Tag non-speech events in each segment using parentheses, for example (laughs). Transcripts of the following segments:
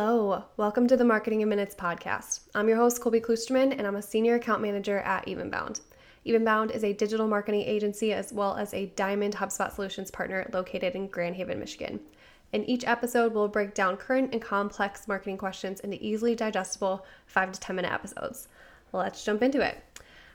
Hello, welcome to the Marketing in Minutes podcast. I'm your host, Colby Klusterman, and I'm a senior account manager at Evenbound. Evenbound is a digital marketing agency as well as a Diamond HubSpot Solutions partner located in Grand Haven, Michigan. In each episode, we'll break down current and complex marketing questions into easily digestible 5 to 10 minute episodes. Let's jump into it.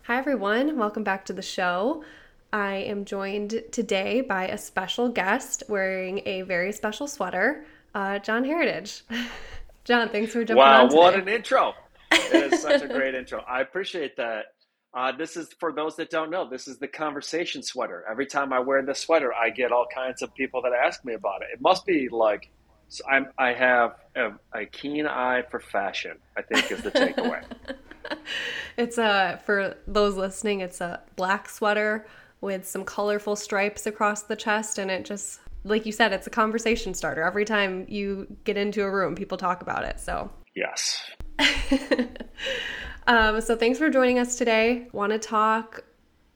Hi, everyone. Welcome back to the show. I am joined today by a special guest wearing a very special sweater uh, John Heritage. (laughs) John, thanks for jumping wow, on. Wow, what an intro! It is such a great (laughs) intro. I appreciate that. Uh, this is for those that don't know. This is the conversation sweater. Every time I wear this sweater, I get all kinds of people that ask me about it. It must be like so I'm, I have a, a, keen eye for fashion. I think is the takeaway. (laughs) it's a for those listening. It's a black sweater with some colorful stripes across the chest, and it just like you said, it's a conversation starter. Every time you get into a room, people talk about it. So, yes. (laughs) um, so, thanks for joining us today. Want to talk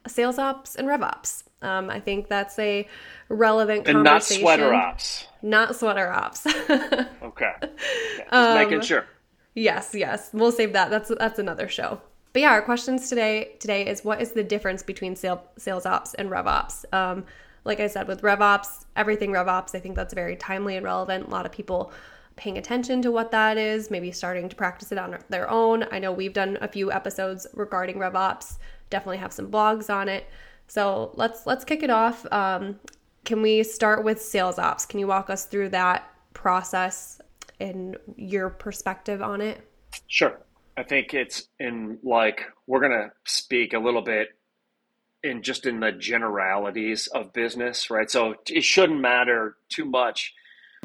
sales ops and rev ops. Um, I think that's a relevant and conversation. not sweater ops. Not sweater ops. (laughs) okay. Yeah, just um, making sure. Yes, yes. We'll save that. That's that's another show. But yeah, our questions today today is what is the difference between sale, sales ops and rev ops? Um, like I said, with RevOps, everything RevOps, I think that's very timely and relevant. A lot of people paying attention to what that is, maybe starting to practice it on their own. I know we've done a few episodes regarding RevOps, definitely have some blogs on it. So let's let's kick it off. Um, can we start with sales ops? Can you walk us through that process and your perspective on it? Sure. I think it's in like we're gonna speak a little bit in just in the generalities of business, right? So it shouldn't matter too much.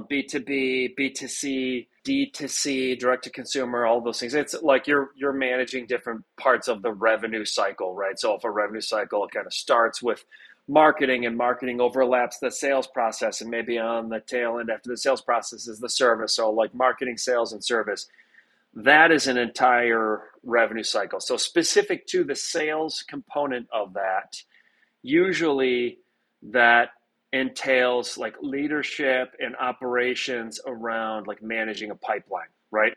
B2B, B2C, D2C, direct to consumer, all those things. It's like you're you're managing different parts of the revenue cycle, right? So if a revenue cycle kind of starts with marketing and marketing overlaps the sales process and maybe on the tail end after the sales process is the service. So like marketing, sales and service that is an entire revenue cycle. So, specific to the sales component of that, usually that entails like leadership and operations around like managing a pipeline, right?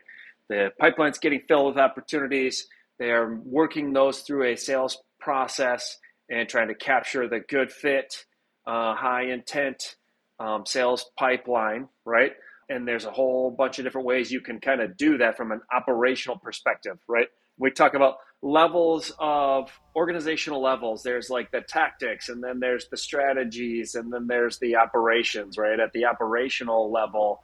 The pipeline's getting filled with opportunities. They're working those through a sales process and trying to capture the good fit, uh, high intent um, sales pipeline, right? And there's a whole bunch of different ways you can kind of do that from an operational perspective, right? We talk about levels of organizational levels. There's like the tactics, and then there's the strategies, and then there's the operations, right? At the operational level,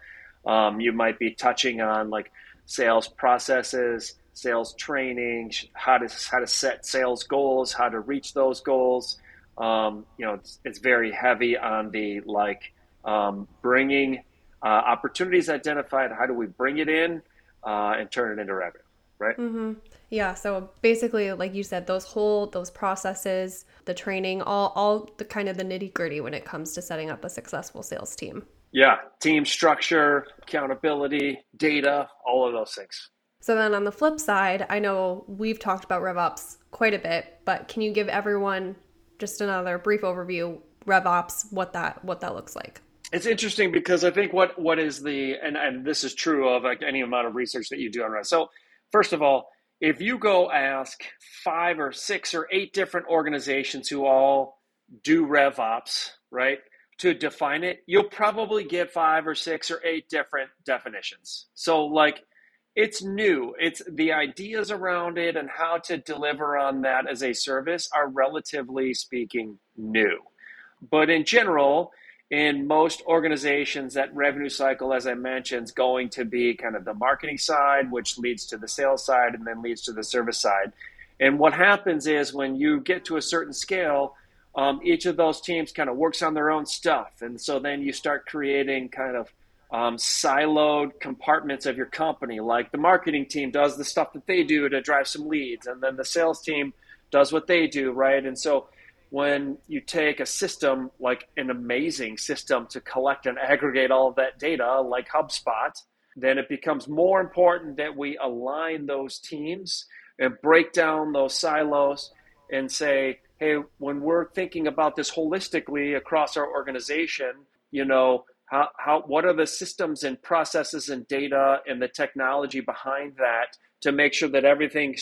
um, you might be touching on like sales processes, sales training, how to how to set sales goals, how to reach those goals. Um, you know, it's, it's, very heavy on the like um, bringing uh, opportunities identified. How do we bring it in uh, and turn it into revenue? Right. Mm-hmm. Yeah. So basically, like you said, those whole those processes, the training, all all the kind of the nitty gritty when it comes to setting up a successful sales team. Yeah, team structure, accountability, data, all of those things. So then on the flip side, I know we've talked about RevOps quite a bit, but can you give everyone just another brief overview RevOps what that what that looks like? It's interesting because I think what what is the and and this is true of like any amount of research that you do on Reddit. So first of all, if you go ask five or six or eight different organizations who all do RevOps, right, to define it, you'll probably get five or six or eight different definitions. So like it's new. It's the ideas around it and how to deliver on that as a service are relatively speaking new. But in general, in most organizations, that revenue cycle, as I mentioned, is going to be kind of the marketing side, which leads to the sales side and then leads to the service side. And what happens is when you get to a certain scale, um, each of those teams kind of works on their own stuff. And so then you start creating kind of um, siloed compartments of your company. Like the marketing team does the stuff that they do to drive some leads, and then the sales team does what they do, right? And so when you take a system like an amazing system to collect and aggregate all of that data, like HubSpot, then it becomes more important that we align those teams and break down those silos and say, hey, when we're thinking about this holistically across our organization, you know, How, how, what are the systems and processes and data and the technology behind that to make sure that everything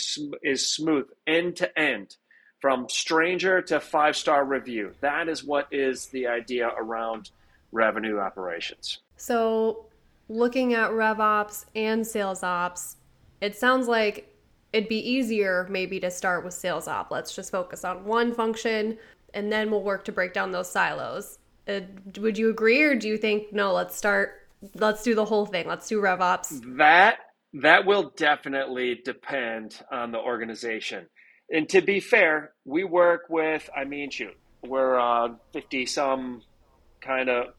is smooth end to end from stranger to five star review? That is what is the idea around revenue operations. So, looking at RevOps and sales ops, it sounds like it'd be easier maybe to start with sales op. Let's just focus on one function and then we'll work to break down those silos. Uh, would you agree or do you think no, let's start let's do the whole thing. Let's do RevOps. That that will definitely depend on the organization. And to be fair, we work with I mean shoot, we're uh, 50 some kind of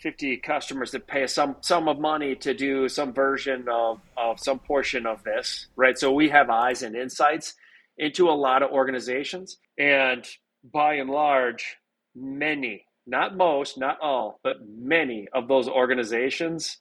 50 customers that pay some sum of money to do some version of, of some portion of this, right? So we have eyes and insights into a lot of organizations. And by and large, many, not most, not all, but many of those organizations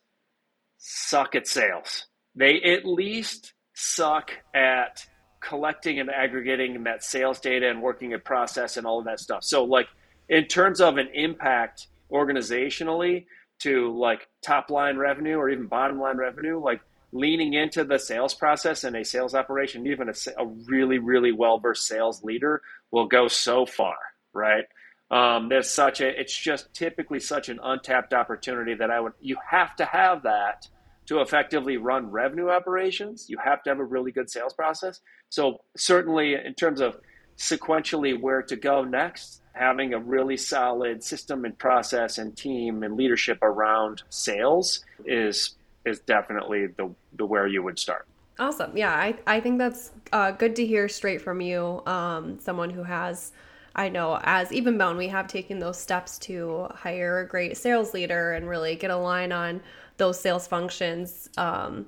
suck at sales. They at least suck at collecting and aggregating that sales data and working a process and all of that stuff. So, like, in terms of an impact, organizationally to like top line revenue or even bottom line revenue, like leaning into the sales process and a sales operation, even a, a really, really well versed sales leader will go so far, right? Um, there's such a, it's just typically such an untapped opportunity that I would, you have to have that to effectively run revenue operations. You have to have a really good sales process. So, certainly, in terms of sequentially where to go next, having a really solid system and process and team and leadership around sales is is definitely the the where you would start. Awesome. Yeah, I, I think that's uh, good to hear straight from you. Um, someone who has, I know, as Evenbound, we have taken those steps to hire a great sales leader and really get a line on those sales functions. Um,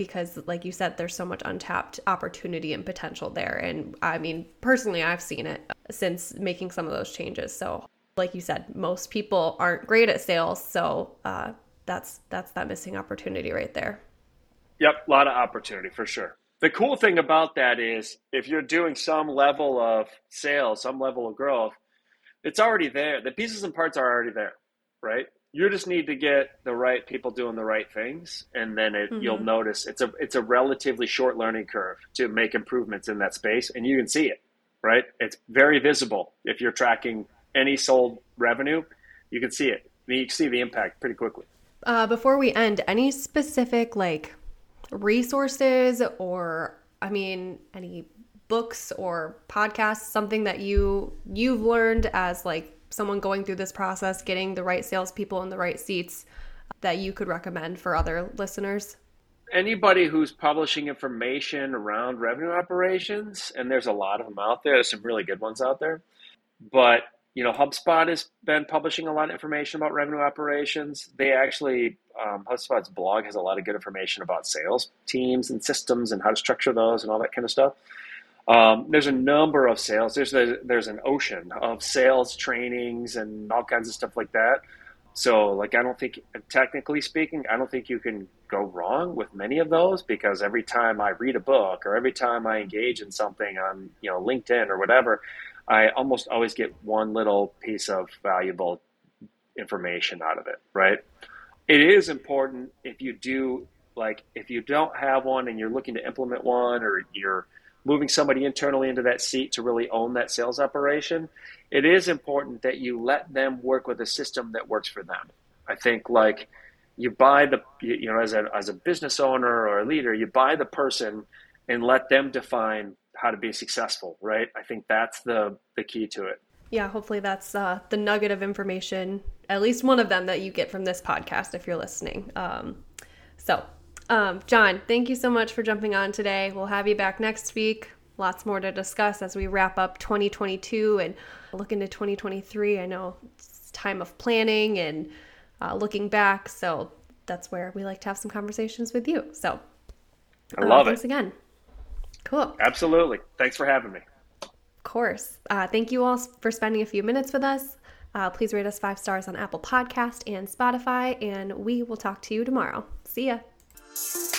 because like you said there's so much untapped opportunity and potential there. And i mean personally i've seen it since making some of those changes. So like you said most people aren't great at sales. So uh, that's that's that missing opportunity right there. Yep a lot of opportunity for sure. The cool thing about that is if you're doing some level of sales some level of growth it's already there. The pieces and parts are already there right you just need to get the right people doing the right things and then it, mm-hmm. you'll notice it's a it's a relatively short learning curve to make improvements in that space and you can see it right? It's very visible. If you're tracking any sold revenue you can see it. You can see the impact pretty quickly. Uh, before we end any specific like resources or i mean any books or podcasts something that you you've learned as like someone going through this process, getting the right salespeople in the right seats that you could recommend for other listeners? Anybody who's publishing information around revenue operations, and there's a lot of them out there, there's some really good ones out there. But you know, HubSpot has been publishing a lot of information about revenue operations. They actually, um, HubSpot's blog has a lot of good information about sales teams and systems and how to structure those and all that kind of stuff. Um, there's a number of sales. There's there's an ocean of sales trainings and all kinds of stuff like that. So, like, I don't think, technically speaking, I don't think you can go wrong with many of those because every time I read a book or every time I engage in something on, you know, LinkedIn or whatever, I almost always get one little piece of valuable information out of it, right? It is important if you do, like, if you don't have one and you're looking to implement one or you're, moving somebody internally into that seat to really own that sales operation, it is important that you let them work with a system that works for them. I think like you buy the you know as a as a business owner or a leader, you buy the person and let them define how to be successful, right? I think that's the the key to it. Yeah, hopefully that's uh, the nugget of information, at least one of them that you get from this podcast if you're listening. Um, so um, John, thank you so much for jumping on today. We'll have you back next week. Lots more to discuss as we wrap up 2022 and look into 2023. I know it's time of planning and uh, looking back, so that's where we like to have some conversations with you. So, I love uh, thanks it. again. Cool. Absolutely. Thanks for having me. Of course. Uh, thank you all for spending a few minutes with us. Uh, please rate us five stars on Apple Podcast and Spotify, and we will talk to you tomorrow. See ya. You